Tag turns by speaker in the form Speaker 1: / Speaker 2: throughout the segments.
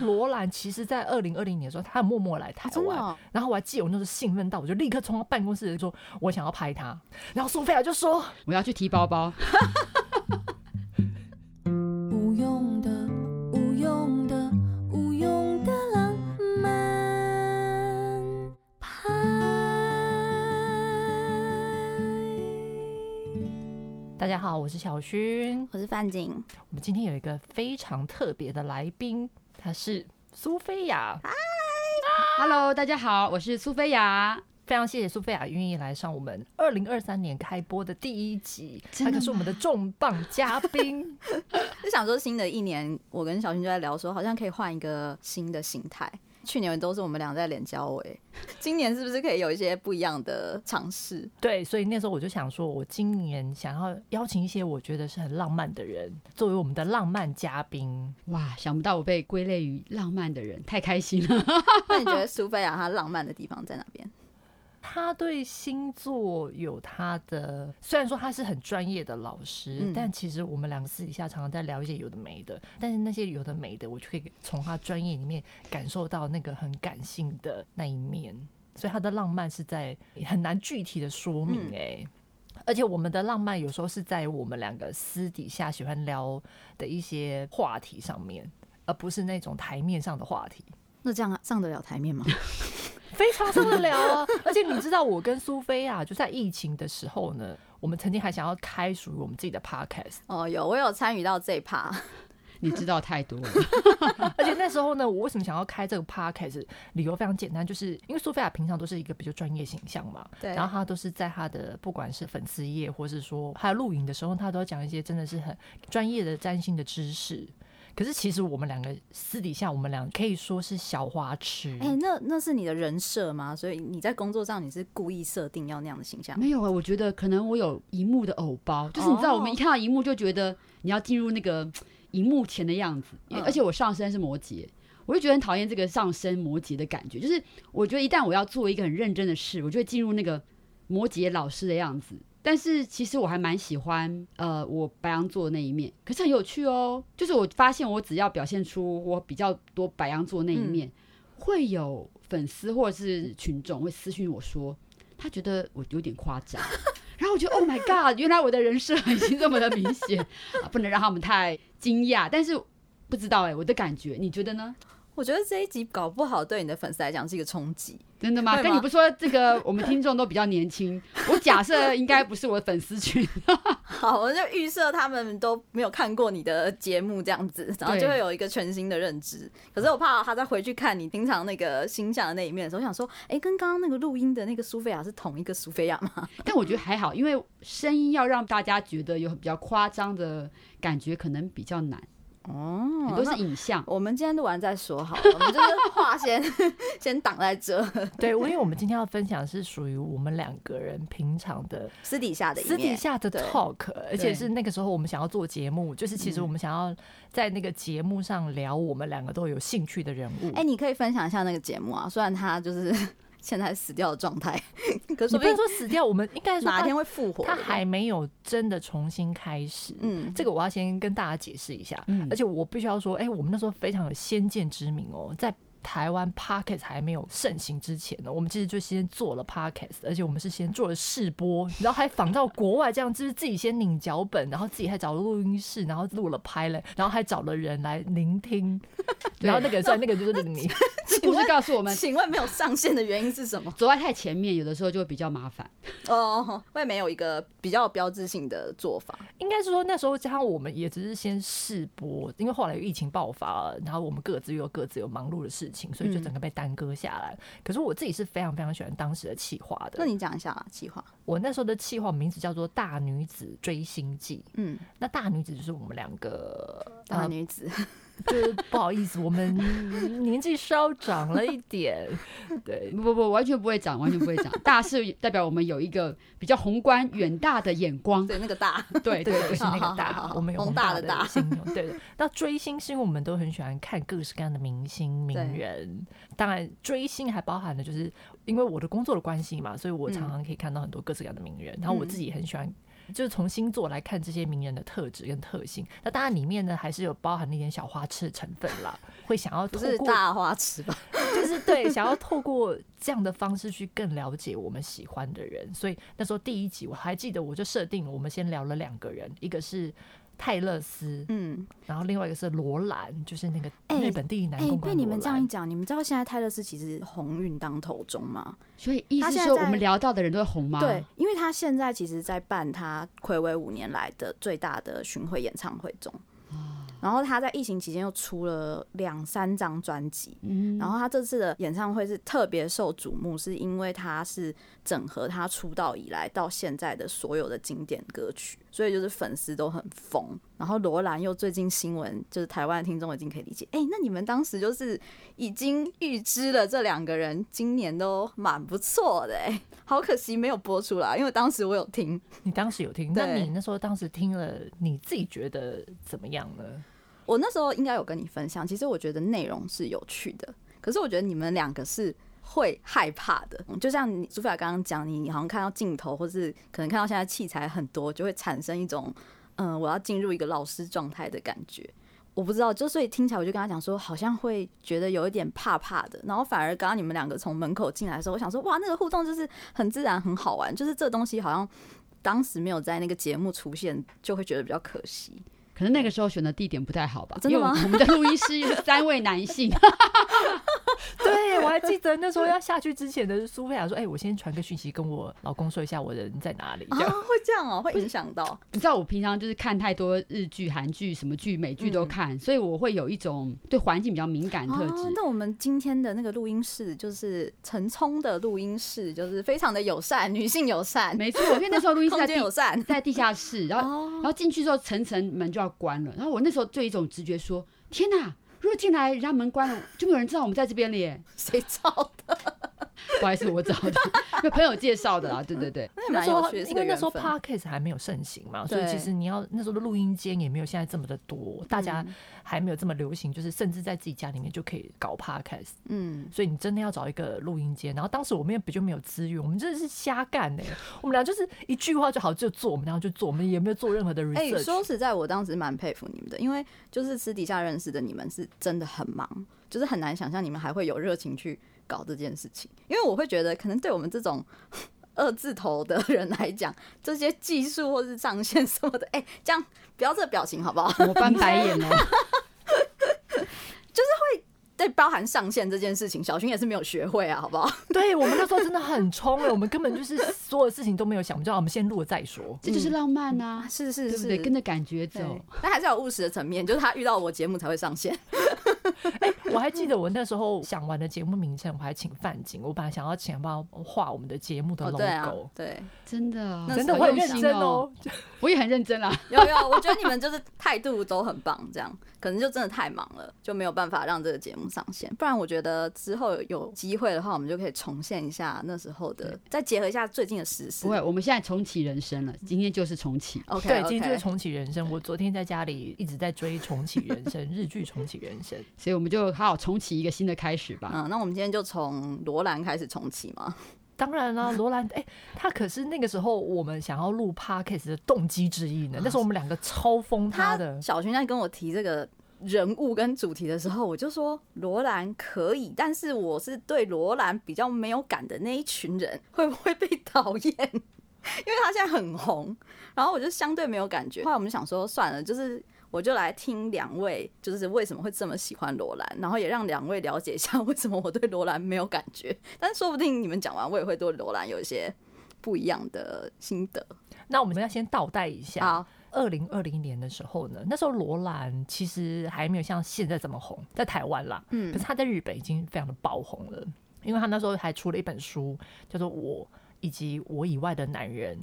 Speaker 1: 罗兰其实，在二零二零年的时候，他默默来台湾，啊哦、然后我还记得我那时候兴奋到，我就立刻冲到办公室说，我想要拍他。然后苏菲亚就说，
Speaker 2: 我要去提包包。无用的，无用的，无用的浪漫派。
Speaker 1: 大家好，我是小薰，
Speaker 3: 我是范景。
Speaker 1: 我们今天有一个非常特别的来宾。她是苏菲亚，
Speaker 2: 嗨，Hello，大家好，我是苏菲亚，
Speaker 1: 非常谢谢苏菲亚愿意来上我们二零二三年开播的第一集，她可是我们的重磅嘉宾。
Speaker 3: 就想说新的一年，我跟小新就在聊说，好像可以换一个新的形态。去年都是我们俩在脸交尾，今年是不是可以有一些不一样的尝试？
Speaker 1: 对，所以那时候我就想说，我今年想要邀请一些我觉得是很浪漫的人，作为我们的浪漫嘉宾。
Speaker 2: 哇，想不到我被归类于浪漫的人，太开心了。
Speaker 3: 那你觉得苏菲亚她浪漫的地方在哪边？
Speaker 1: 他对星座有他的，虽然说他是很专业的老师，嗯、但其实我们两个私底下常常在聊一些有的没的。但是那些有的没的，我就可以从他专业里面感受到那个很感性的那一面。所以他的浪漫是在很难具体的说明哎、欸，嗯、而且我们的浪漫有时候是在我们两个私底下喜欢聊的一些话题上面，而不是那种台面上的话题。
Speaker 3: 那这样上得了台面吗？
Speaker 1: 非常受得了啊！而且你知道，我跟苏菲亚就在疫情的时候呢，我们曾经还想要开属于我们自己的 podcast。
Speaker 3: 哦，有，我有参与到这一趴。
Speaker 2: 你知道太多了。
Speaker 1: 而且那时候呢，我为什么想要开这个 podcast？理由非常简单，就是因为苏菲亚平常都是一个比较专业形象嘛，对。然后她都是在她的不管是粉丝页，或是说还有录影的时候，她都要讲一些真的是很专业的占星的知识。可是其实我们两个私底下，我们俩可以说是小花痴。
Speaker 3: 哎、欸，那那是你的人设吗？所以你在工作上你是故意设定要那样的形象？
Speaker 2: 没有啊，我觉得可能我有荧幕的偶包，就是你知道，我们一看到荧幕就觉得你要进入那个荧幕前的样子。哦、而且我上身是摩羯，我就觉得很讨厌这个上身摩羯的感觉。就是我觉得一旦我要做一个很认真的事，我就会进入那个摩羯老师的样子。但是其实我还蛮喜欢，呃，我白羊座的那一面，可是很有趣哦。就是我发现，我只要表现出我比较多白羊座那一面，嗯、会有粉丝或者是群众会私信我说，他觉得我有点夸张。然后我觉得，Oh my God，原来我的人设已经这么的明显 啊，不能让他们太惊讶。但是不知道哎，我的感觉，你觉得呢？
Speaker 3: 我觉得这一集搞不好对你的粉丝来讲是一个冲击，
Speaker 2: 真的吗？跟你不说这个，我们听众都比较年轻，我假设应该不是我的粉丝群。
Speaker 3: 好，我就预设他们都没有看过你的节目这样子，然后就会有一个全新的认知。可是我怕他再回去看你平常那个形象的那一面的时候，我想说，哎、欸，跟刚刚那个录音的那个苏菲亚是同一个苏菲亚吗？
Speaker 2: 但我觉得还好，因为声音要让大家觉得有比较夸张的感觉，可能比较难。哦，都是影像。
Speaker 3: 我们今天录完再说好了，我们就是话先 先挡在这。
Speaker 1: 对，因为我们今天要分享是属于我们两个人平常的
Speaker 3: 私底下的
Speaker 1: 私底下的 talk，而且是那个时候我们想要做节目，就是其实我们想要在那个节目上聊我们两个都有兴趣的人物。
Speaker 3: 哎、欸，你可以分享一下那个节目啊，虽然他就是。现在死掉的状态，
Speaker 1: 可不能说死掉，我们应该说
Speaker 3: 哪天会复活？
Speaker 1: 他还没有真的重新开始。嗯，这个我要先跟大家解释一下。嗯，而且我必须要说，哎、欸，我们那时候非常有先见之明哦，在。台湾 Podcast 还没有盛行之前呢，我们其实就先做了 Podcast，而且我们是先做了试播，然后还仿照国外这样，就是自己先拧脚本，然后自己还找了录音室，然后录了 Pilot，然后还找了人来聆听，然后那个在那个就是你，
Speaker 2: 故事告诉我们，
Speaker 3: 请问没有上线的原因是什么？
Speaker 2: 走在太前面，有的时候就会比较麻烦。
Speaker 3: 哦，会没有一个比较标志性的做法。
Speaker 1: 应该是说那时候加上我们也只是先试播，因为后来有疫情爆发了，然后我们各自又有各自有忙碌的事情，所以就整个被耽搁下来。嗯、可是我自己是非常非常喜欢当时的企划的。
Speaker 3: 那你讲一下啊企划？
Speaker 1: 我那时候的企划名字叫做《大女子追星记》。嗯，那大女子就是我们两个
Speaker 3: 大女子。呃
Speaker 1: 就是不好意思，我们年纪稍长了一点。对，
Speaker 2: 不不不，完全不会长，完全不会长。大是代表我们有一个比较宏观远大的眼光。
Speaker 3: 对，那个大，
Speaker 1: 对 对，是那个大。我们有宏大的大心。对的。那追星是因为我们都很喜欢看各式各样的明星名人。当然，追星还包含了就是因为我的工作的关系嘛，所以我常常可以看到很多各式各样的名人。嗯、然后我自己很喜欢就是从星座来看这些名人的特质跟特性。那当然里面呢，还是有包含那点小花痴的成分啦，会想要
Speaker 3: 不是大花痴吧？
Speaker 1: 就是对，想要透过这样的方式去更了解我们喜欢的人。所以那时候第一集我还记得，我就设定我们先聊了两个人，一个是。泰勒斯，嗯，然后另外一个是罗兰，就是那个日本第一男公关。
Speaker 3: 被你们这样一讲，你们知道现在泰勒斯其实鸿运当头中吗？
Speaker 2: 所以意思是说我们聊到的人都会红吗？
Speaker 3: 对，因为他现在其实，在办他暌违五年来的最大的巡回演唱会中。然后他在疫情期间又出了两三张专辑，嗯然后他这次的演唱会是特别受瞩目，是因为他是整合他出道以来到现在的所有的经典歌曲，所以就是粉丝都很疯。然后罗兰又最近新闻，就是台湾的听众已经可以理解，哎，那你们当时就是已经预知了这两个人今年都蛮不错的，哎，好可惜没有播出来，因为当时我有听，
Speaker 1: 你当时有听，那你那时候当时听了，你自己觉得怎么样呢？
Speaker 3: 我那时候应该有跟你分享，其实我觉得内容是有趣的，可是我觉得你们两个是会害怕的，就像你苏菲亚刚刚讲，你你好像看到镜头，或是可能看到现在器材很多，就会产生一种嗯，我要进入一个老师状态的感觉。我不知道，就所以听起来我就跟他讲说，好像会觉得有一点怕怕的，然后反而刚刚你们两个从门口进来的时候，我想说哇，那个互动就是很自然，很好玩，就是这东西好像当时没有在那个节目出现，就会觉得比较可惜。
Speaker 2: 可能那个时候选的地点不太好吧？
Speaker 3: 真的吗？
Speaker 2: 我们的录音师有三位男性。
Speaker 1: 对，我还记得 那时候要下去之前的苏菲亚说：“哎、欸，我先传个讯息跟我老公说一下我人在哪里。”
Speaker 3: 啊，会这样哦，会影响到。
Speaker 2: 你知道我平常就是看太多日剧、韩剧、什么剧、美剧都看，嗯、所以我会有一种对环境比较敏感特质、
Speaker 3: 啊。那我们今天的那个录音室就是陈聪的录音室，就是非常的友善，女性友善。
Speaker 2: 没错，因为那时候录音室在 地
Speaker 3: 友善，
Speaker 2: 在地下室，然后、哦、然后进去之后层层门就要关了，然后我那时候就一种直觉说：“天哪！”如果进来，人家门关了，就没有人知道我们在这边了耶。
Speaker 3: 谁造的？
Speaker 2: 不好意思，我找的，就朋友介绍的啦。对对对，
Speaker 1: 那时候因为那时候 Podcast 还没有盛行嘛，所以其实你要那时候的录音间也没有现在这么的多，大家还没有这么流行，就是甚至在自己家里面就可以搞 Podcast。嗯，所以你真的要找一个录音间。然后当时我们也不就没有资源，我们真的是瞎干呢。我们俩就是一句话就好就做，我们然后就做，我们也没有做任何的 research。
Speaker 3: 哎，说实在，我当时蛮佩服你们的，因为就是私底下认识的你们是真的很忙，就是很难想象你们还会有热情去搞这件事情。因为我会觉得，可能对我们这种 二字头的人来讲，这些技术或是上线什么的，哎、欸，这样不要这个表情好不好？
Speaker 2: 我翻白眼哦，
Speaker 3: 就是会。对，包含上线这件事情，小薰也是没有学会啊，好不好？
Speaker 1: 对，我们那时候真的很冲哎，我们根本就是所有事情都没有想，我们就我们先录了再说，
Speaker 2: 这就是浪漫啊！
Speaker 3: 嗯、是是是，
Speaker 2: 对，跟着感觉走，
Speaker 3: 但还是有务实的层面，就是他遇到我节目才会上线。
Speaker 1: 哎、欸，我还记得我那时候想完的节目名称，我还请范景，我本来想要请他画我们的节目的 logo，、
Speaker 3: 哦对，啊、对，
Speaker 2: 真的，
Speaker 1: 真的很认真哦，
Speaker 2: 我也很认真啊，
Speaker 3: 有有，我觉得你们就是态度都很棒，这样可能就真的太忙了，就没有办法让这个节目上线。不然我觉得之后有机会的话，我们就可以重现一下那时候的，再结合一下最近的时事。
Speaker 2: 不会，我们现在重启人生了，今天就是重启。
Speaker 3: OK，
Speaker 1: 对，今天就是重启人生。我昨天在家里一直在追重启人生日剧，重启人生，
Speaker 2: 所以我们就好好重启一个新的开始吧。
Speaker 3: 嗯，那我们今天就从罗兰开始重启吗？
Speaker 1: 当然了，罗兰，哎、欸，他可是那个时候我们想要录 Podcast 的动机之一呢。那时候我们两个超疯他的。
Speaker 3: 他小群在跟我提这个人物跟主题的时候，我就说罗兰可以，但是我是对罗兰比较没有感的那一群人，会不会被讨厌？因为他现在很红，然后我就相对没有感觉。后来我们就想说，算了，就是。我就来听两位，就是为什么会这么喜欢罗兰，然后也让两位了解一下为什么我对罗兰没有感觉。但说不定你们讲完，我也会对罗兰有一些不一样的心得。
Speaker 1: 那我们要先倒带一下。好，二零二零年的时候呢，那时候罗兰其实还没有像现在这么红，在台湾啦，嗯，可是他在日本已经非常的爆红了，因为他那时候还出了一本书，叫做《我以及我以外的男人》。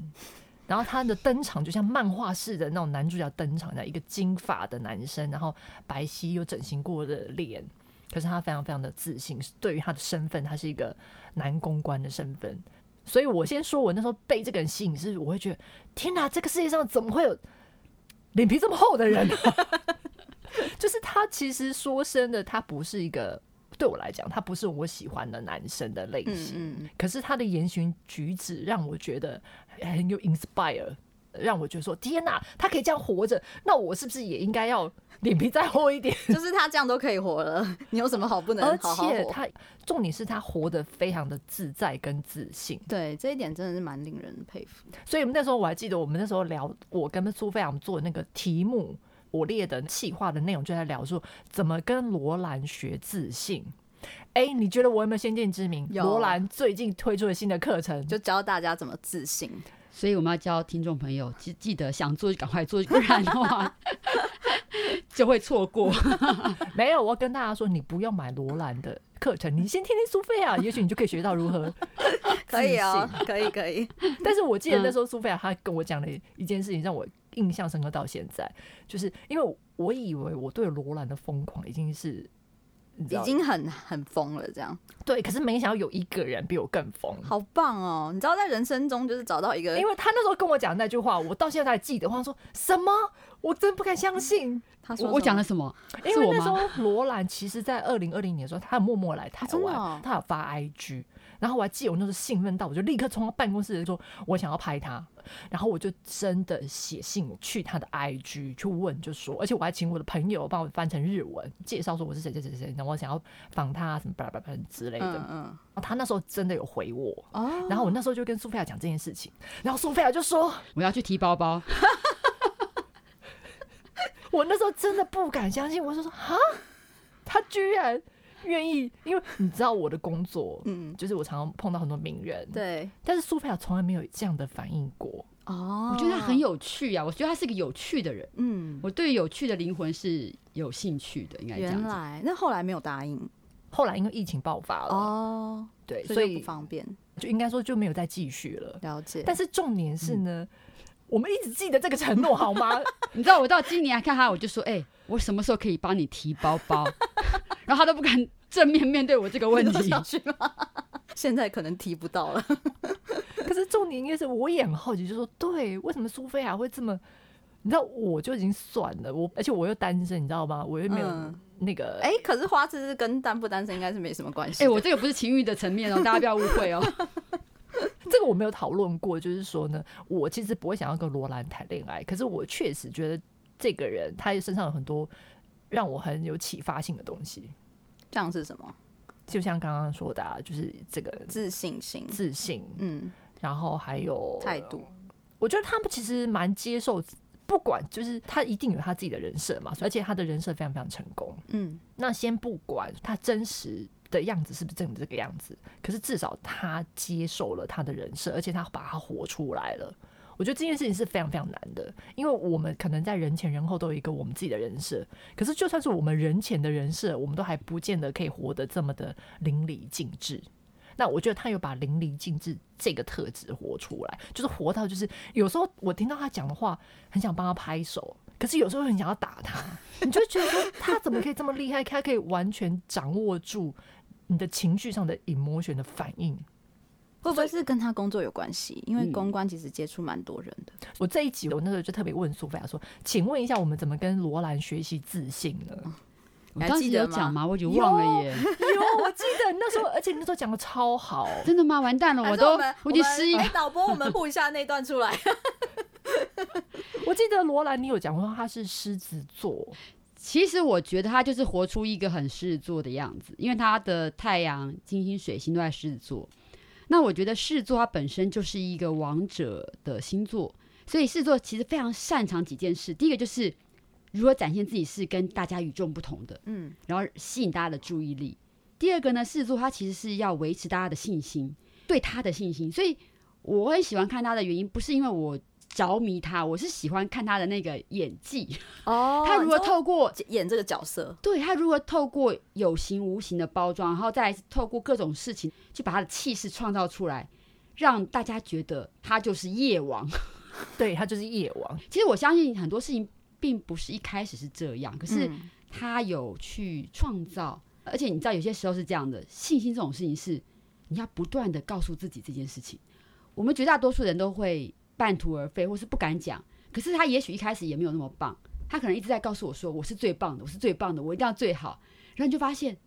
Speaker 1: 然后他的登场就像漫画式的那种男主角登场的一个金发的男生，然后白皙又整形过的脸，可是他非常非常的自信，对于他的身份，他是一个男公关的身份。所以我先说，我那时候被这个人吸引，是我会觉得天哪，这个世界上怎么会有脸皮这么厚的人？就是他其实说真的，他不是一个。对我来讲，他不是我喜欢的男生的类型。嗯嗯、可是他的言行举止让我觉得很有 inspire。让我觉得说，天哪，他可以这样活着，那我是不是也应该要脸皮再厚一点？
Speaker 3: 就是他这样都可以活了，你有什么好不能好好活？
Speaker 1: 而且他重点是他活得非常的自在跟自信，
Speaker 3: 对，这一点真的是蛮令人佩服。
Speaker 1: 所以那时候我还记得，我们那时候聊，我跟苏菲亚做的那个题目，我列的企划的内容就在聊说，怎么跟罗兰学自信。哎，你觉得我有没有先见之明？罗兰最近推出了新的课程，
Speaker 3: 就教大家怎么自信。
Speaker 2: 所以我们要教听众朋友记记得想做就赶快做，不然的话就会错过。
Speaker 1: 没有，我要跟大家说，你不用买罗兰的课程，你先听听苏菲亚，也许你就可以学到如何。
Speaker 3: 可以哦，可以可以。
Speaker 1: 但是我记得那时候苏菲亚她跟我讲了一件事情，让我印象深刻到现在，就是因为我以为我对罗兰的疯狂已经是。
Speaker 3: 已经很很疯了，这样
Speaker 1: 对。可是没想到有一个人比我更疯，
Speaker 3: 好棒哦！你知道，在人生中就是找到一个，
Speaker 1: 因为他那时候跟我讲那句话，我到现在还记得。他说什么？我真不敢相信。
Speaker 2: 他说我讲了什么？
Speaker 1: 因为那时候罗兰其实，在二零二零年的时候，他默默来台湾，他有发 IG。然后我还记得我那时候兴奋到，我就立刻冲到办公室说，我想要拍他。然后我就真的写信去他的 IG 去问，就说，而且我还请我的朋友帮我翻成日文，介绍说我是谁谁谁谁，然后我想要访他什么巴拉巴拉之类的。嗯嗯。他那时候真的有回我。哦。然后我那时候就跟苏菲亚讲这件事情，然后苏菲亚就说
Speaker 2: 我要去提包包。
Speaker 1: 我那时候真的不敢相信，我就说哈，他居然。愿意，因为你知道我的工作，嗯，就是我常常碰到很多名人，
Speaker 3: 对。
Speaker 1: 但是苏菲亚从来没有这样的反应过。
Speaker 2: 哦，我觉得他很有趣啊，我觉得他是个有趣的人。嗯，我对有趣的灵魂是有兴趣的，应该这样。
Speaker 3: 原来，那后来没有答应，
Speaker 1: 后来因为疫情爆发了，
Speaker 3: 哦，
Speaker 1: 对，
Speaker 3: 所以不方便，
Speaker 1: 就应该说就没有再继续了。
Speaker 3: 了解。
Speaker 1: 但是重点是呢，嗯、我们一直记得这个承诺，好吗？
Speaker 2: 你知道，我到今年还看他，我就说，哎、欸，我什么时候可以帮你提包包？然后他都不敢。正面面对我这个问题，
Speaker 3: 现在可能提不到了。
Speaker 1: 可是重点应该是，我也很好奇，就说对，为什么苏菲亚会这么？你知道，我就已经算了，我而且我又单身，你知道吗？我又没有那个。哎、
Speaker 3: 嗯欸，可是花痴是跟单不单身应该是没什么关系。哎、
Speaker 2: 欸，我这个不是情欲的层面哦，大家不要误会哦。
Speaker 1: 这个我没有讨论过，就是说呢，我其实不会想要跟罗兰谈恋爱，可是我确实觉得这个人他身上有很多让我很有启发性的东西。
Speaker 3: 像是什么？
Speaker 1: 就像刚刚说的、啊，就是这个
Speaker 3: 自信心、
Speaker 1: 自信，嗯，然后还有
Speaker 3: 态度。
Speaker 1: 我觉得他们其实蛮接受，不管就是他一定有他自己的人设嘛，而且他的人设非常非常成功，嗯。那先不管他真实的样子是不是真的这个样子，可是至少他接受了他的人设，而且他把他活出来了。我觉得这件事情是非常非常难的，因为我们可能在人前人后都有一个我们自己的人设，可是就算是我们人前的人设，我们都还不见得可以活得这么的淋漓尽致。那我觉得他有把淋漓尽致这个特质活出来，就是活到就是有时候我听到他讲的话，很想帮他拍手，可是有时候很想要打他。你就觉得说他怎么可以这么厉害？他可以完全掌握住你的情绪上的 emotion 的反应。
Speaker 3: 会不会是跟他工作有关系？因为公关其实接触蛮多人的。
Speaker 1: 嗯。我这一集我那时候就特别问苏菲亚说：“请问一下，我们怎么跟罗兰学习自信呢？”
Speaker 2: 你还记得讲吗？我已经忘了耶。
Speaker 1: 有，我记得那时候，而且那时候讲的超好。
Speaker 2: 真的吗？完蛋了，我都我已经失忆。
Speaker 3: 哎，导播，我们录一下那段出来。
Speaker 1: 我记得罗兰，你有讲过他是狮子座。
Speaker 2: 其实我觉得他就是活出一个很狮子座的样子，因为他的太阳、金星、水星都在狮子座。那我觉得狮子座它本身就是一个王者的星座，所以狮子座其实非常擅长几件事。第一个就是如何展现自己是跟大家与众不同的，嗯，然后吸引大家的注意力。第二个呢，狮子座它其实是要维持大家的信心，对他的信心。所以我很喜欢看他的原因，不是因为我。着迷他，我是喜欢看他的那个演技哦。他如何透过
Speaker 3: 演这个角色，
Speaker 2: 对他如何透过有形无形的包装，然后再透过各种事情去把他的气势创造出来，让大家觉得他就是夜王。
Speaker 1: 对，他就是夜王。
Speaker 2: 其实我相信很多事情并不是一开始是这样，可是他有去创造。嗯。而且你知道，有些时候是这样的，信心这种事情是你要不断的告诉自己这件事情。我们绝大多数人都会。半途而废，或是不敢讲。可是他也许一开始也没有那么棒，他可能一直在告诉我说：“我是最棒的，我是最棒的，我一定要最好。”然后你就发现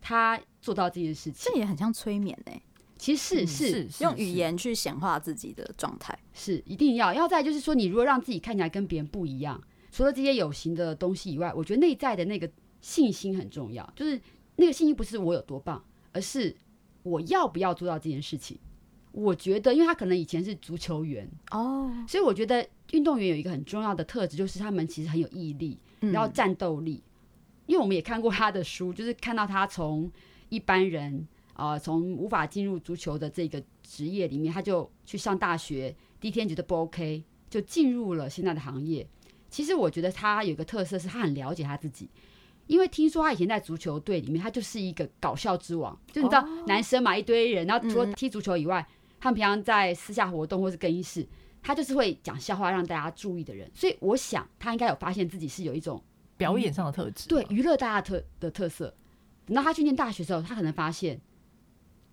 Speaker 2: 他做到这件事情，
Speaker 3: 这也很像催眠呢、欸。
Speaker 2: 其实是、嗯、是，
Speaker 3: 用语言去显化自己的状态，
Speaker 2: 是一定要。要再就是说，你如果让自己看起来跟别人不一样，除了这些有形的东西以外，我觉得内在的那个信心很重要。就是那个信心不是我有多棒，而是我要不要做到这件事情。我觉得，因为他可能以前是足球员哦，所以我觉得运动员有一个很重要的特质，就是他们其实很有毅力，然后战斗力。嗯、因为我们也看过他的书，就是看到他从一般人啊、呃，从无法进入足球的这个职业里面，他就去上大学，第一天觉得不 OK，就进入了现在的行业。其实我觉得他有一个特色，是他很了解他自己。因为听说他以前在足球队里面，他就是一个搞笑之王，就你知道，男生嘛，一堆人，然后除了踢足球以外。他们平常在私下活动或是更衣室，他就是会讲笑话让大家注意的人，所以我想他应该有发现自己是有一种
Speaker 1: 表演上的特质，
Speaker 2: 对娱乐大家特的特色。等到他去念大学的时候，他可能发现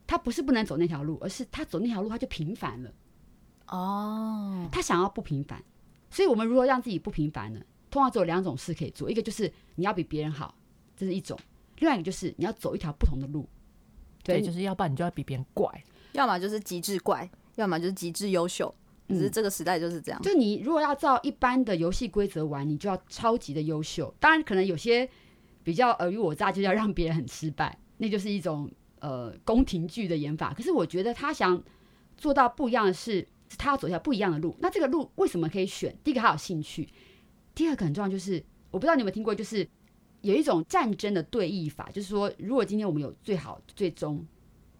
Speaker 2: 他不是不能走那条路，而是他走那条路他就平凡了。哦，他想要不平凡，所以我们如何让自己不平凡呢？通常只有两种事可以做，一个就是你要比别人好，这是一种；另外一个就是你要走一条不同的路，
Speaker 1: 对，就是要不然你就要比别人怪。
Speaker 3: 要么就是极致怪，要么就是极致优秀。只是这个时代就是这样。
Speaker 2: 就你如果要照一般的游戏规则玩，你就要超级的优秀。当然，可能有些比较尔虞我诈，就要让别人很失败，那就是一种呃宫廷剧的演法。可是我觉得他想做到不一样的是，他要走一条不一样的路。那这个路为什么可以选？第一个他有兴趣，第二个很重要就是，我不知道你有没有听过，就是有一种战争的对弈法，就是说，如果今天我们有最好、最终、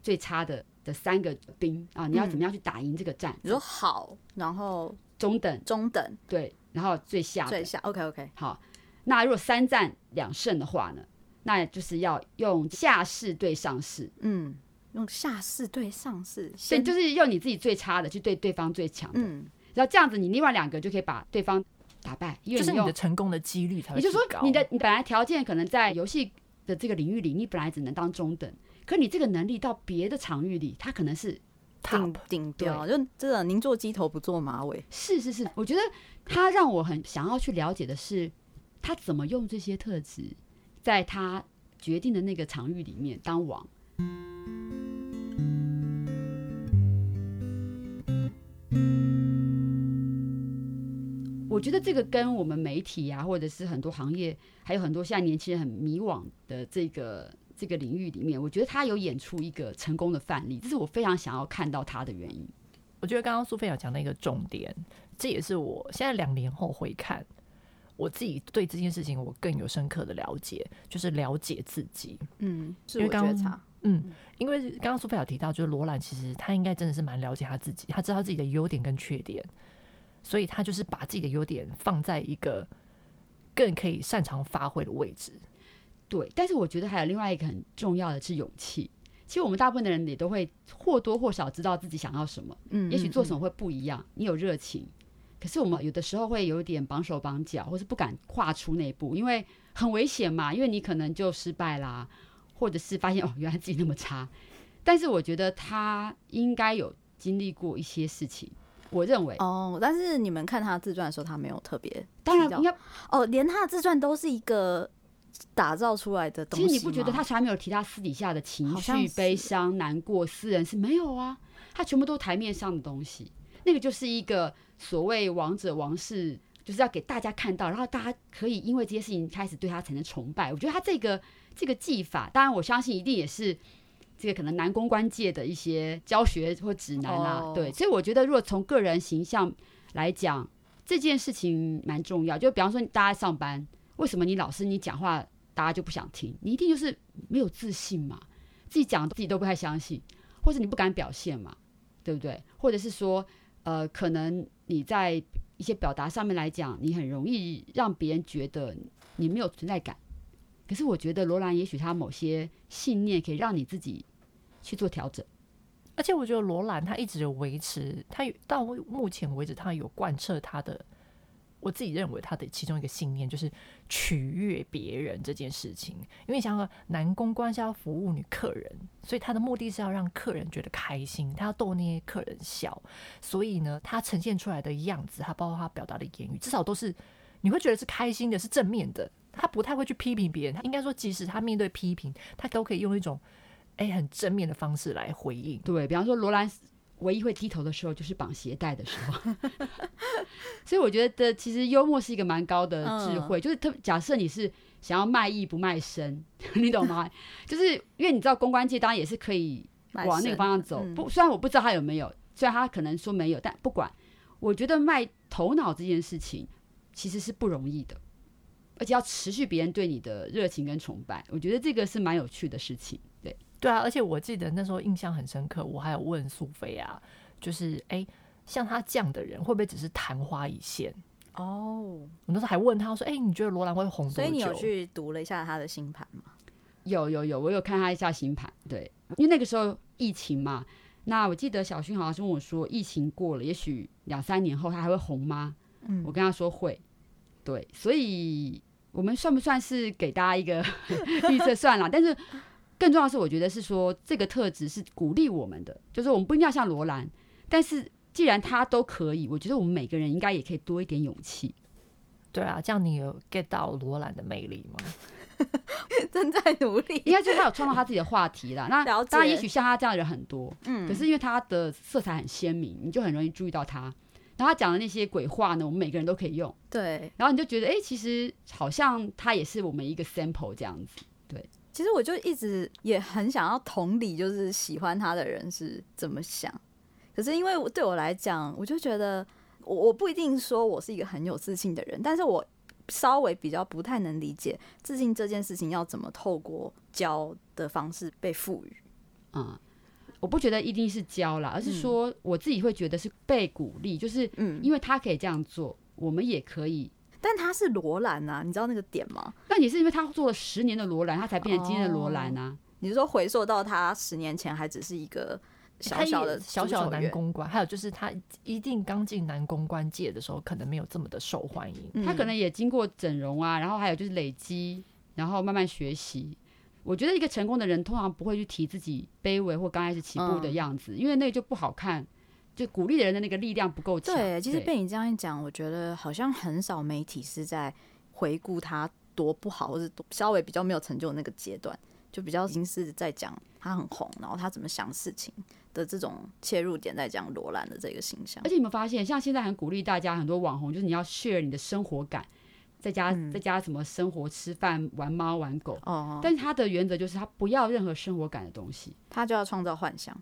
Speaker 2: 最差的。的三个兵啊，你要怎么样去打赢这个战？
Speaker 3: 你说好，然后
Speaker 2: 中等，
Speaker 3: 中等，
Speaker 2: 对，然后最下，
Speaker 3: 最下，OK OK，
Speaker 2: 好。那如果三战两胜的话呢？那就是要用下士对上士，
Speaker 3: 嗯，用下士对上士，
Speaker 2: 对，就是用你自己最差的去对对方最强的，嗯，然后这样子你另外两个就可以把对方打败，因为你，
Speaker 1: 就是你的成功的几率才会，
Speaker 2: 也就是说，你的你本来条件可能在游戏的这个领域里，你本来只能当中等。可你这个能力到别的场域里，他可能是
Speaker 3: 顶顶标，就真的您做鸡头不做马尾。
Speaker 2: 是是是，我觉得他让我很想要去了解的是，他怎么用这些特质，在他决定的那个场域里面当王。我觉得这个跟我们媒体啊，或者是很多行业，还有很多现在年轻人很迷惘的这个。这个领域里面，我觉得他有演出一个成功的范例，这是我非常想要看到他的原因。
Speaker 1: 我觉得刚刚苏菲亚讲的一个重点，这也是我现在两年后回看，我自己对这件事情我更有深刻的了解，就是了解自己。
Speaker 3: 嗯，是我觉察。
Speaker 1: 嗯，因为刚刚苏菲亚提到，就是罗兰其实他应该真的是蛮了解他自己，他知道自己的优点跟缺点，所以他就是把自己的优点放在一个更可以擅长发挥的位置。
Speaker 2: 对，但是我觉得还有另外一个很重要的是勇气。其实我们大部分的人也都会或多或少知道自己想要什么，嗯，也许做什么会不一样。你有热情，可是我们有的时候会有点绑手绑脚，或是不敢跨出那一步，因为很危险嘛。因为你可能就失败啦，或者是发现哦，原来自己那么差。但是我觉得他应该有经历过一些事情。我认为
Speaker 3: 哦，但是你们看他自传的时候，他没有特别，
Speaker 2: 当然应该
Speaker 3: 哦，连他的自传都是一个。打造出来的东西，
Speaker 2: 其实你不觉得他从来没有提他私底下的情绪、悲伤、难过、私人是没有啊？他全部都台面上的东西，那个就是一个所谓王者王室，就是要给大家看到，然后大家可以因为这些事情开始对他产生崇拜。我觉得他这个这个技法，当然我相信一定也是这个可能男公关界的一些教学或指南啦、啊。对，所以我觉得如果从个人形象来讲，这件事情蛮重要。就比方说大家上班。为什么你老师你讲话大家就不想听？你一定就是没有自信嘛，自己讲自己都不太相信，或者你不敢表现嘛，对不对？或者是说，呃，可能你在一些表达上面来讲，你很容易让别人觉得你没有存在感。可是我觉得罗兰也许他某些信念可以让你自己去做调整，
Speaker 1: 而且我觉得罗兰他一直有维持，他到目前为止他有贯彻他的。我自己认为他的其中一个信念就是取悦别人这件事情，因为想要男公关是要服务女客人，所以他的目的是要让客人觉得开心，他要逗那些客人笑，所以呢，他呈现出来的样子，他包括他表达的言语，至少都是你会觉得是开心的，是正面的。他不太会去批评别人，他应该说，即使他面对批评，他都可以用一种哎、欸、很正面的方式来回应。
Speaker 2: 对，比方说罗兰唯一会低头的时候就是绑鞋带的时候，所以我觉得其实幽默是一个蛮高的智慧，嗯、就是特假设你是想要卖艺不卖身，你懂吗？就是因为你知道公关界当然也是可以往那个方向走，嗯、不，虽然我不知道他有没有，虽然他可能说没有，但不管，我觉得卖头脑这件事情其实是不容易的。而且要持续别人对你的热情跟崇拜，我觉得这个是蛮有趣的事情。
Speaker 1: 对，啊，而且我记得那时候印象很深刻，我还有问苏菲啊，就是哎、欸，像他这样的人会不会只是昙花一现？哦，我那时候还问他说，哎、欸，你觉得罗兰会红多久？
Speaker 3: 所以你有去读了一下他的星盘吗？
Speaker 2: 有有有，我有看他一下星盘。对，因为那个时候疫情嘛，那我记得小薰好像是问我说，疫情过了，也许两三年后他还会红吗？嗯，我跟他说会。对，所以我们算不算是给大家一个 预测？算了，但是更重要的是，我觉得是说这个特质是鼓励我们的，就是我们不一定要像罗兰，但是既然他都可以，我觉得我们每个人应该也可以多一点勇气。
Speaker 1: 对啊，这样你有 get 到罗兰的魅力吗？
Speaker 3: 正在努力，
Speaker 2: 应该就是他有创造他自己的话题啦。那当然，也许像他这样的人很多，嗯，可是因为他的色彩很鲜明，你就很容易注意到他。然后他讲的那些鬼话呢，我们每个人都可以用。
Speaker 3: 对，
Speaker 2: 然后你就觉得，哎，其实好像他也是我们一个 sample 这样子。对，
Speaker 3: 其实我就一直也很想要同理，就是喜欢他的人是怎么想。可是因为对我来讲，我就觉得我我不一定说我是一个很有自信的人，但是我稍微比较不太能理解自信这件事情要怎么透过教的方式被赋予。
Speaker 2: 嗯。我不觉得一定是教啦，而是说我自己会觉得是被鼓励，嗯、就是因为他可以这样做，我们也可以。
Speaker 3: 但他是罗兰啊，你知道那个点吗？
Speaker 2: 那也是因为他做了十年的罗兰，他才变成今天的罗兰啊。
Speaker 3: 你是说回溯到他十年前还只是一个小小的
Speaker 1: 小小的男公关，还有就是他一定刚进男公关界的时候，可能没有这么的受欢迎。
Speaker 2: 嗯、他可能也经过整容啊，然后还有就是累积，然后慢慢学习。我觉得一个成功的人通常不会去提自己卑微或刚开始起步的样子，嗯、因为那个就不好看，就鼓励的人的那个力量不够强。
Speaker 3: 对，其实被你这样一讲，我觉得好像很少媒体是在回顾他多不好，或者稍微比较没有成就的那个阶段，就比较已经是在讲他很红，然后他怎么想事情的这种切入点，在讲罗兰的这个形象。
Speaker 2: 而且你们发现，像现在很鼓励大家很多网红，就是你要 share 你的生活感。在家，嗯、在家怎么生活、吃饭、玩猫、玩狗。哦，但是他的原则就是他不要任何生活感的东西，
Speaker 3: 他就要创造幻想。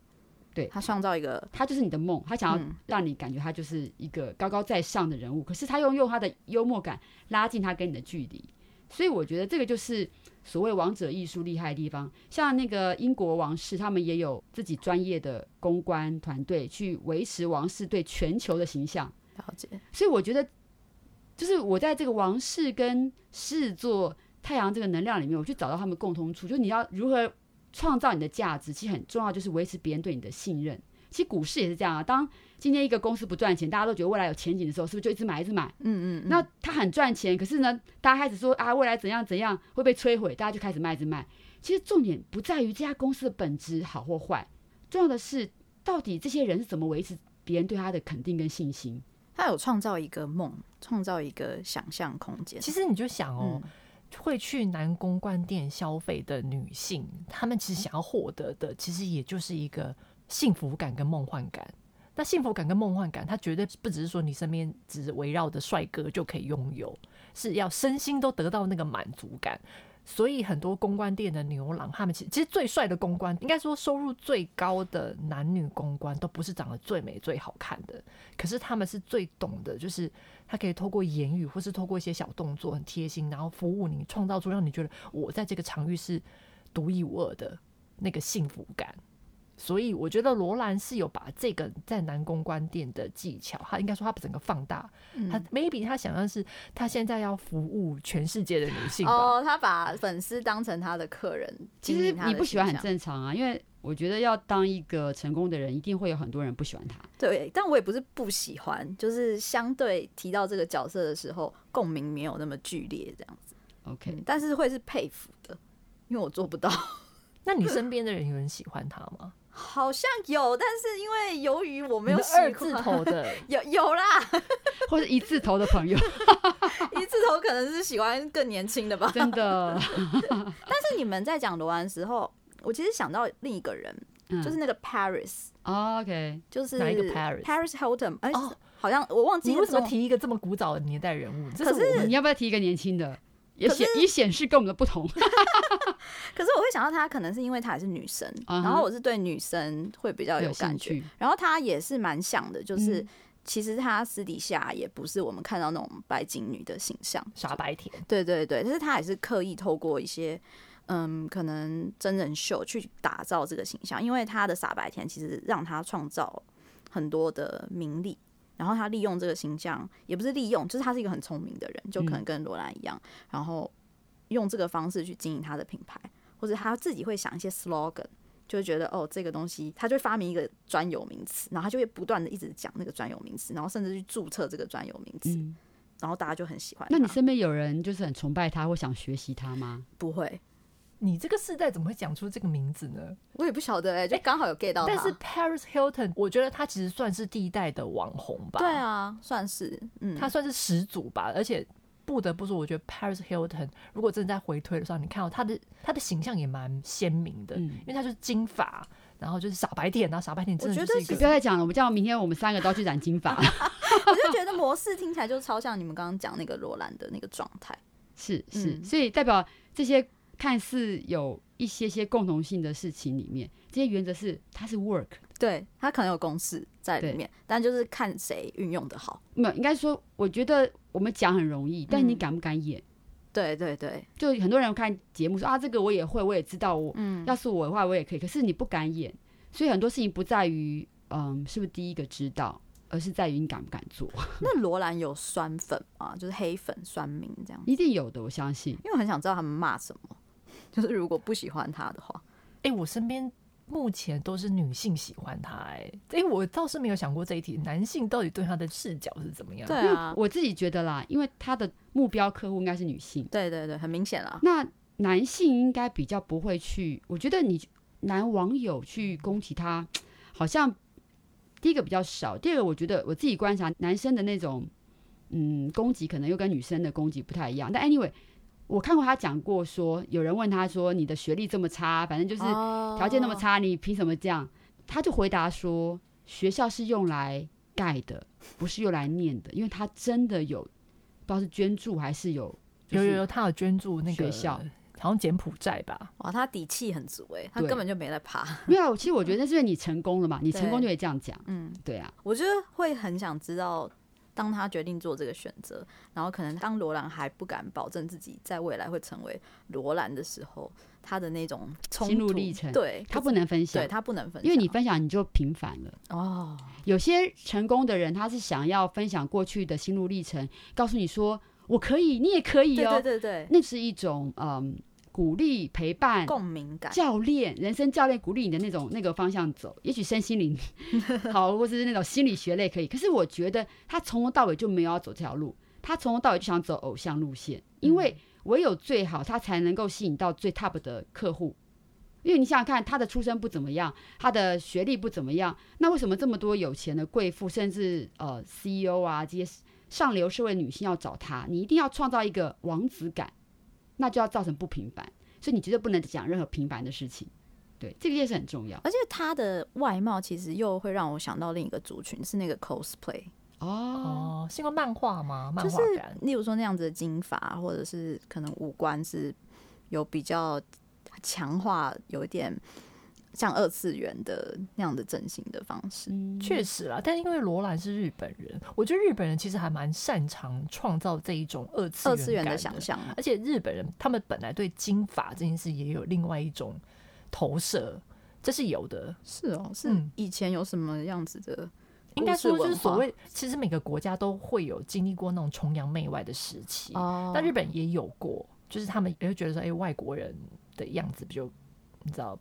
Speaker 2: 对，
Speaker 3: 他创造一个，
Speaker 2: 他就是你的梦，他想要让你感觉他就是一个高高在上的人物。嗯、可是他又用他的幽默感拉近他跟你的距离。所以我觉得这个就是所谓王者艺术厉害的地方。像那个英国王室，他们也有自己专业的公关团队去维持王室对全球的形象。
Speaker 3: 了解。
Speaker 2: 所以我觉得。就是我在这个王室跟狮子座太阳这个能量里面，我去找到他们共同处。就是你要如何创造你的价值，其实很重要，就是维持别人对你的信任。其实股市也是这样啊。当今天一个公司不赚钱，大家都觉得未来有前景的时候，是不是就一直买，一直买？嗯嗯。那他很赚钱，可是呢，大家开始说啊，未来怎样怎样会被摧毁，大家就开始卖，一直卖。其实重点不在于这家公司的本质好或坏，重要的是到底这些人是怎么维持别人对他的肯定跟信心。
Speaker 3: 他有创造一个梦，创造一个想象空间。
Speaker 1: 其实你就想哦，嗯、会去男公关店消费的女性，她们其实想要获得的，其实也就是一个幸福感跟梦幻感。那幸福感跟梦幻感，它绝对不只是说你身边只围绕着帅哥就可以拥有，是要身心都得到那个满足感。所以很多公关店的牛郎，他们其实其实最帅的公关，应该说收入最高的男女公关，都不是长得最美最好看的，可是他们是最懂的，就是他可以透过言语，或是透过一些小动作，很贴心，然后服务你，创造出让你觉得我在这个场域是独一无二的那个幸福感。所以我觉得罗兰是有把这个在南宫关店的技巧，他应该说他整个放大，嗯、他 maybe 他想象是他现在要服务全世界的女性
Speaker 3: 哦，他把粉丝当成他的客人。
Speaker 2: 其实你不喜欢很正常啊，因为我觉得要当一个成功的人，一定会有很多人不喜欢他。
Speaker 3: 对，但我也不是不喜欢，就是相对提到这个角色的时候，共鸣没有那么剧烈，这样子。
Speaker 2: OK，、嗯、
Speaker 3: 但是会是佩服的，因为我做不到。
Speaker 1: 那你身边的人有人喜欢他吗？
Speaker 3: 好像有，但是因为由于我没有
Speaker 1: 二字头的，
Speaker 3: 有有啦，
Speaker 2: 或者一字头的朋友，
Speaker 3: 一字头可能是喜欢更年轻的吧，
Speaker 2: 真的。
Speaker 3: 但是你们在讲罗兰时候，我其实想到另一个人，
Speaker 2: 嗯、
Speaker 3: 就是那个 Paris。
Speaker 2: Oh, OK，
Speaker 3: 就是
Speaker 1: 哪一个 Paris？Paris
Speaker 3: Hilton。哎、
Speaker 1: 哦，
Speaker 3: 好像我忘记。
Speaker 1: 你为什么提一个这么古早的年代人物？
Speaker 3: 可是，
Speaker 1: 是
Speaker 2: 你要不要提一个年轻的？也显也显示跟我们的不同。
Speaker 3: 可是我会想到她，可能是因为她也是女生，uh -huh. 然后我是对女生会比较有感觉。然后她也是蛮像的，就是、嗯、其实她私底下也不是我们看到那种白金女的形象，
Speaker 1: 傻白甜。
Speaker 3: 对对对，但是她也是刻意透过一些嗯，可能真人秀去打造这个形象，因为她的傻白甜其实让她创造很多的名利。然后她利用这个形象，也不是利用，就是她是一个很聪明的人，就可能跟罗兰一样，嗯，然后用这个方式去经营他的品牌，或者他自己会想一些 slogan，就会觉得哦，这个东西，他就会发明一个专有名词，然后他就会不断的一直讲那个专有名词，然后甚至去注册这个专有名词，嗯，然后大家就很喜欢。
Speaker 2: 那你身边有人就是很崇拜他或想学习他吗？
Speaker 3: 不会。
Speaker 1: 你这个世代怎么会讲出这个名字呢？
Speaker 3: 我也不晓得哎、欸，就刚好有 get 到、欸。
Speaker 1: 但是 Paris Hilton，我觉得他其实算是第一代的网红吧。
Speaker 3: 对啊，算是，嗯，
Speaker 1: 他算是始祖吧。而且不得不说，我觉得 Paris Hilton 如果真的在回推的时候，你看到他的他的形象也蛮鲜明的、嗯，因为他就是金发，然后就是傻白甜，然后傻白甜真的就是一个。
Speaker 2: 不要再讲了，我们这样明天我们三个都要去染金发。
Speaker 3: 我就觉得模式听起来就超像你们刚刚讲那个罗兰的那个状态。
Speaker 2: 是是、嗯，所以代表这些看似有。一些些共同性的事情里面，这些原则是它是 work，
Speaker 3: 对，它可能有公式在里面，但就是看谁运用的好。
Speaker 2: 没有，应该说，我觉得我们讲很容易，但你敢不敢演？嗯、
Speaker 3: 对对对，
Speaker 2: 就很多人看节目说啊，这个我也会，我也知道我，我嗯，要是我的话，我也可以。可是你不敢演，所以很多事情不在于嗯是不是第一个知道，而是在于你敢不敢做。
Speaker 3: 那罗兰有酸粉吗，就是黑粉酸民这样，
Speaker 2: 一定有的，我相信，
Speaker 3: 因为我很想知道他们骂什么。就是如果不喜欢他的话，
Speaker 1: 哎、欸，我身边目前都是女性喜欢他、欸，哎，哎，我倒是没有想过这一题，男性到底对他的视角是怎么样？
Speaker 3: 对啊，
Speaker 2: 我自己觉得啦，因为他的目标客户应该是女性，
Speaker 3: 对对对，很明显了。
Speaker 2: 那男性应该比较不会去，我觉得你男网友去攻击他，好像第一个比较少，第二个我觉得我自己观察男生的那种，嗯，攻击可能又跟女生的攻击不太一样，但 anyway。我看过他讲过说，有人问他说：“你的学历这么差，反正就是条件那么差，你凭什么这样？”他就回答说：“学校是用来盖的，不是用来念的，因为他真的有，不知道是捐助还是有，
Speaker 1: 有有有，他有捐助那个学校，好像柬埔寨吧？
Speaker 3: 哇，他底气很足哎，他根本就没在怕。
Speaker 2: 没有，其实我觉得那是因为你成功了嘛，你成功就可以这样讲。嗯，对啊，
Speaker 3: 我觉得会很想知道。当他决定做这个选择，然后可能当罗兰还不敢保证自己在未来会成为罗兰的时候，他的那种
Speaker 2: 心路历程，
Speaker 3: 对
Speaker 2: 他不能分享，
Speaker 3: 对他不能分享，
Speaker 2: 因为你分享你就平凡了。
Speaker 3: 哦，
Speaker 2: 有些成功的人，他是想要分享过去的心路历程，告诉你说我可以，你也可以哦。
Speaker 3: 对对对对，
Speaker 2: 那是一种嗯。鼓励、陪伴、
Speaker 3: 共鸣感，
Speaker 2: 教练、人生教练鼓励你的那种那个方向走，也许身心灵 好，或者是那种心理学类可以。可是我觉得他从头到尾就没有要走这条路，他从头到尾就想走偶像路线，因为唯有最好，他才能够吸引到最 top 的客户。因为你想想看，他的出身不怎么样，他的学历不怎么样，那为什么这么多有钱的贵妇，甚至呃 CEO 啊这些上流社会女性要找他？你一定要创造一个王子感。那就要造成不平凡，所以你绝对不能讲任何平凡的事情。对，这个也是很重要。
Speaker 3: 而且他的外貌其实又会让我想到另一个族群，是那个 cosplay
Speaker 1: 哦，是因为漫画吗？漫画感，
Speaker 3: 就是，例如说那样子的金发，或者是可能五官是有比较强化，有一点。像二次元的那样的整形的方式，
Speaker 1: 嗯，确实啦。但因为罗兰是日本人，我觉得日本人其实还蛮擅长创造这一种二次元
Speaker 3: 二次元的想象。
Speaker 1: 而且日本人他们本来对金发这件事也有另外一种投射，这是有的。
Speaker 3: 是哦，是以前有什么样子的？
Speaker 1: 应该说就是所谓，其实每个国家都会有经历过那种崇洋媚外的时期。哦，但日本也有过，就是他们也会觉得说，哎、欸，外国人的样子比较，你知道。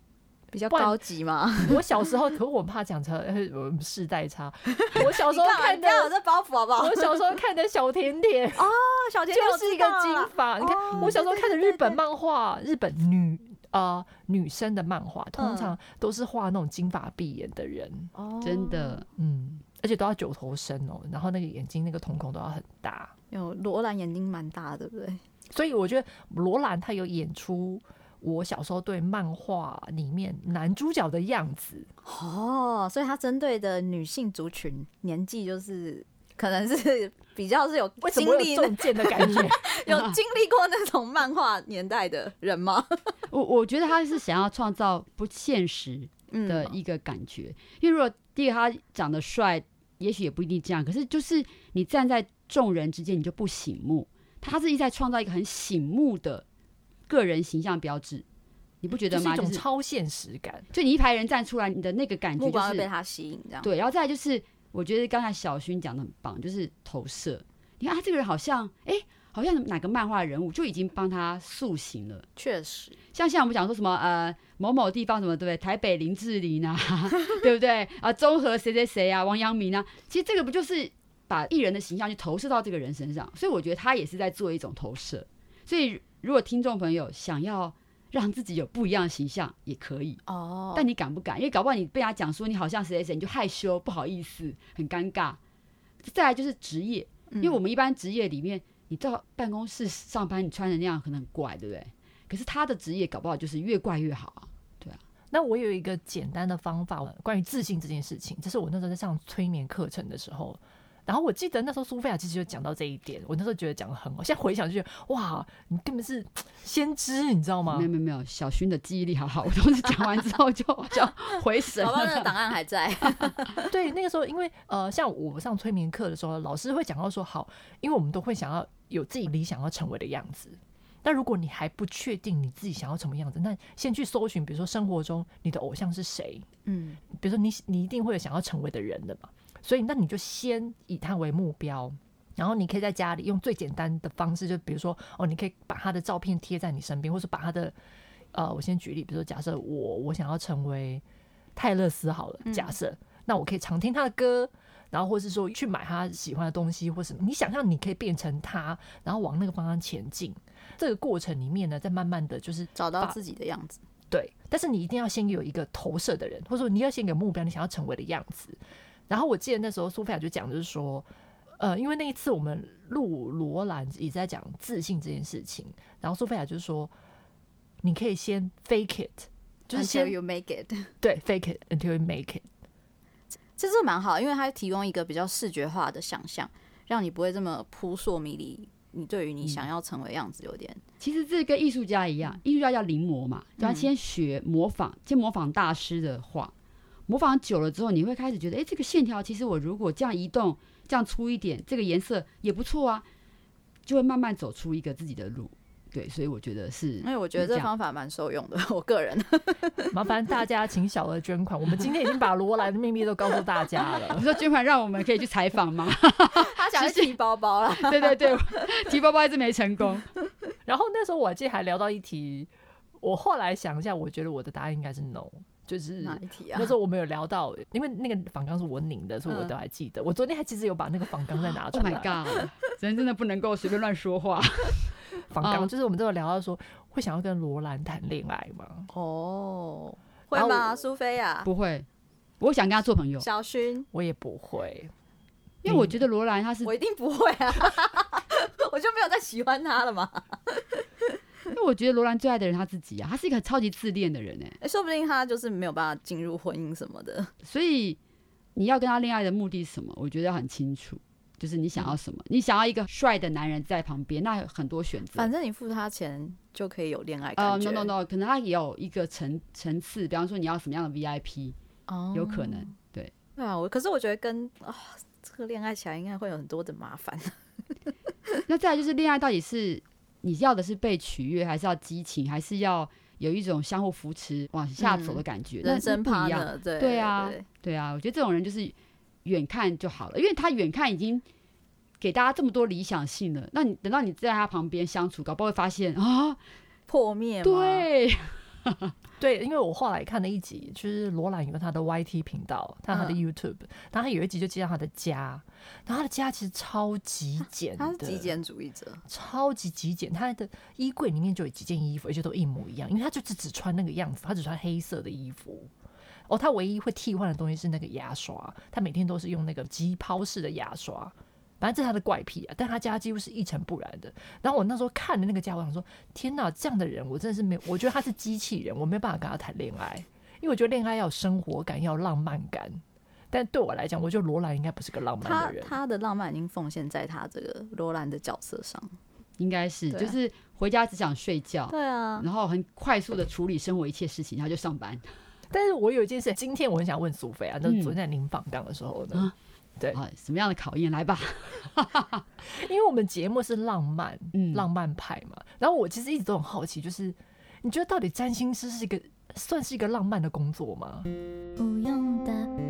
Speaker 3: 比较高级嘛？
Speaker 1: 我小时候，可我怕讲成我们世代差。我小时候看的
Speaker 3: 有这包袱好不好？
Speaker 1: 我小时候看的小甜甜
Speaker 3: 哦，小甜甜
Speaker 1: 就是一个金发。你看，我小时候看的日本漫画，日本女呃女生的漫画，通常都是画那种金发碧眼的人。
Speaker 3: 哦，
Speaker 2: 真的，
Speaker 1: 嗯，而且都要九头身哦，然后那个眼睛那个瞳孔都要很大。
Speaker 3: 有罗兰眼睛蛮大，对不对？
Speaker 1: 所以我觉得罗兰她有演出。我小时候对漫画里面男主角的样子。
Speaker 3: 哦，所以他针对的女性族群年纪就是可能是比较是有经历
Speaker 1: 中箭的感觉，
Speaker 3: 有经历过那种漫画年代的人吗？
Speaker 2: 我我觉得他是想要创造不现实的一个感觉，因为如果第一个他长得帅，也许也不一定这样，可是就是你站在众人之间，你就不醒目。他是一直在创造一个很醒目的个人形象标志，你不觉得吗？
Speaker 1: 就是一种超现实感，
Speaker 2: 就你一排人站出来，你的那个感觉就是
Speaker 3: 目光被他吸引，这样。
Speaker 2: 对，然后再来就是，我觉得刚才小薰讲的很棒，就是投射。你看他这个人好像，哎，好像哪个漫画人物就已经帮他塑形了。
Speaker 3: 确实，
Speaker 2: 像现在我们讲说什么呃某某地方什么对不对？台北林志玲啊，对不对？啊，中和谁谁谁啊，王阳明啊，其实这个不就是？把艺人的形象去投射到这个人身上，所以我觉得他也是在做一种投射。所以如果听众朋友想要让自己有不一样的形象，也可以哦。但你敢不敢？因为搞不好你被他讲说你好像谁谁谁，你就害羞、不好意思、很尴尬。再来就是职业，因为我们一般职业里面，你到办公室上班，你穿的那样可能很怪，对不对？可是他的职业搞不好就是越怪越好啊，对啊。
Speaker 1: 那我有一个简单的方法，关于自信这件事情，这是我那时候在上催眠课程的时候。然后我记得那时候苏菲亚其实就讲到这一点，我那时候觉得讲的很好，现在回想就觉得哇，你根本是先知，你知道吗？
Speaker 2: 没有没有没有，小薰的记忆力好好，我当时讲完之后就 就回神了。
Speaker 3: 宝宝那个档案还在。
Speaker 1: 对，那个时候因为呃，像我上催眠课的时候，老师会讲到说，好，因为我们都会想要有自己理想要成为的样子。但如果你还不确定你自己想要什么样子，那先去搜寻，比如说生活中你的偶像是谁？嗯，比如说你你一定会有想要成为的人的嘛。所以，那你就先以他为目标，然后你可以在家里用最简单的方式，就比如说，哦，你可以把他的照片贴在你身边，或是把他的，呃，我先举例，比如说，假设我我想要成为泰勒斯好了，假设，那我可以常听他的歌，然后或是说去买他喜欢的东西，或什么你想象你可以变成他，然后往那个方向前进。这个过程里面呢，再慢慢的就是
Speaker 3: 找到自己的样子。
Speaker 1: 对，但是你一定要先有一个投射的人，或者说你要先有目标，你想要成为的样子。然后我记得那时候苏菲亚就讲，就是说，呃，因为那一次我们录罗兰也在讲自信这件事情，然后苏菲亚就是说，你可以先 fake it，就是先
Speaker 3: until you make it，
Speaker 1: 对，fake it until you make it，
Speaker 3: 这这蛮好，因为它提供一个比较视觉化的想象，让你不会这么扑朔迷离。你对于你想要成为样子有点，
Speaker 2: 其实这跟艺术家一样，艺术家叫临摹嘛，就要先学模仿，先模仿大师的画。模仿久了之后，你会开始觉得，哎，这个线条其实我如果这样移动，这样粗一点，这个颜色也不错啊，就会慢慢走出一个自己的路。对，所以我觉得是，因
Speaker 3: 为我觉得这方法蛮受用的。我个人，
Speaker 1: 麻烦大家请小额捐款。我们今天已经把罗兰的秘密都告诉大家了。
Speaker 2: 你说捐款让我们可以去采访吗？
Speaker 3: 他想去提包包了。
Speaker 2: 对对对，提包包一直没成功。
Speaker 1: 然后那时候我记得还聊到一题，我后来想一下，我觉得我的答案应该是 no。就是
Speaker 3: 哪一题啊？
Speaker 1: 那时候我们有聊到，因为那个仿纲是我拧的，所以我都还记得。我昨天还其实有把那个仿纲再拿出来。
Speaker 2: Oh my god！人真的不能够随便乱说话。
Speaker 1: 仿纲就是我们都有聊到说，会想要跟罗兰谈恋爱吗？
Speaker 3: 哦，会吗？苏菲亚
Speaker 2: 不会，我想跟他做朋友。
Speaker 3: 小薰
Speaker 1: 我也不会，
Speaker 2: 因为我觉得罗兰他是
Speaker 3: 我一定不会啊，我就没有再喜欢他了嘛。
Speaker 2: 因为我觉得罗兰最爱的人他自己啊，他是一个超级自恋的人哎、
Speaker 3: 欸，说不定他就是没有办法进入婚姻什么的。
Speaker 2: 所以你要跟他恋爱的目的是什么？我觉得要很清楚，就是你想要什么。嗯、你想要一个帅的男人在旁边，那有很多选择。
Speaker 3: 反正你付他钱就可以有恋爱感觉。
Speaker 2: 哦、uh, no no no，可能他也有一个层层次，比方说你要什么样的 VIP，哦，有可能对。
Speaker 3: 对啊，我可是我觉得跟啊、哦、这个恋爱起来应该会有很多的麻烦。
Speaker 2: 那再来就是恋爱到底是？你要的是被取悦，还是要激情，还是要有一种相互扶持往下走的感觉？
Speaker 3: 嗯、人生不一
Speaker 2: 样，对对啊，对，对啊。我觉得这种人就是远看就好了，因为他远看已经给大家这么多理想性了。那你等到你在他旁边相处，搞不好会发现啊，
Speaker 3: 破灭。
Speaker 2: 对。
Speaker 1: 对，因为我后来看了一集，就是罗兰有他的 YT 频道，他他的 YouTube，然后他有一集就介绍他的家，然后他的家其实超级简，
Speaker 3: 他是极简主义者，
Speaker 1: 超级极简，他的衣柜里面就有几件衣服，而且都一模一样，因为他就只只穿那个样子，他只穿黑色的衣服。哦，他唯一会替换的东西是那个牙刷，他每天都是用那个急抛式的牙刷。反正这是他的怪癖啊。但他家几乎是一尘不染的。然后我那时候看的那个家，我想说：天哪，这样的人我真的是没有，我觉得他是机器人，我没有办法跟他谈恋爱，因为我觉得恋爱要有生活感，要有浪漫感。但对我来讲，我觉得罗兰应该不是个浪漫的人。
Speaker 3: 他他的浪漫已经奉献在他这个罗兰的角色上，
Speaker 2: 应该是、啊、就是回家只想睡觉，
Speaker 3: 对啊，
Speaker 2: 然后很快速的处理生活一切事情，然后就上班。
Speaker 1: 但是我有一件事，今天我很想问苏菲啊，就是昨天在您访港的时候呢，嗯、对，
Speaker 2: 什么样的考验来吧？
Speaker 1: 因为我们节目是浪漫，嗯，浪漫派嘛。然后我其实一直都很好奇，就是你觉得到底占星师是一个算是一个浪漫的工作吗？不用的。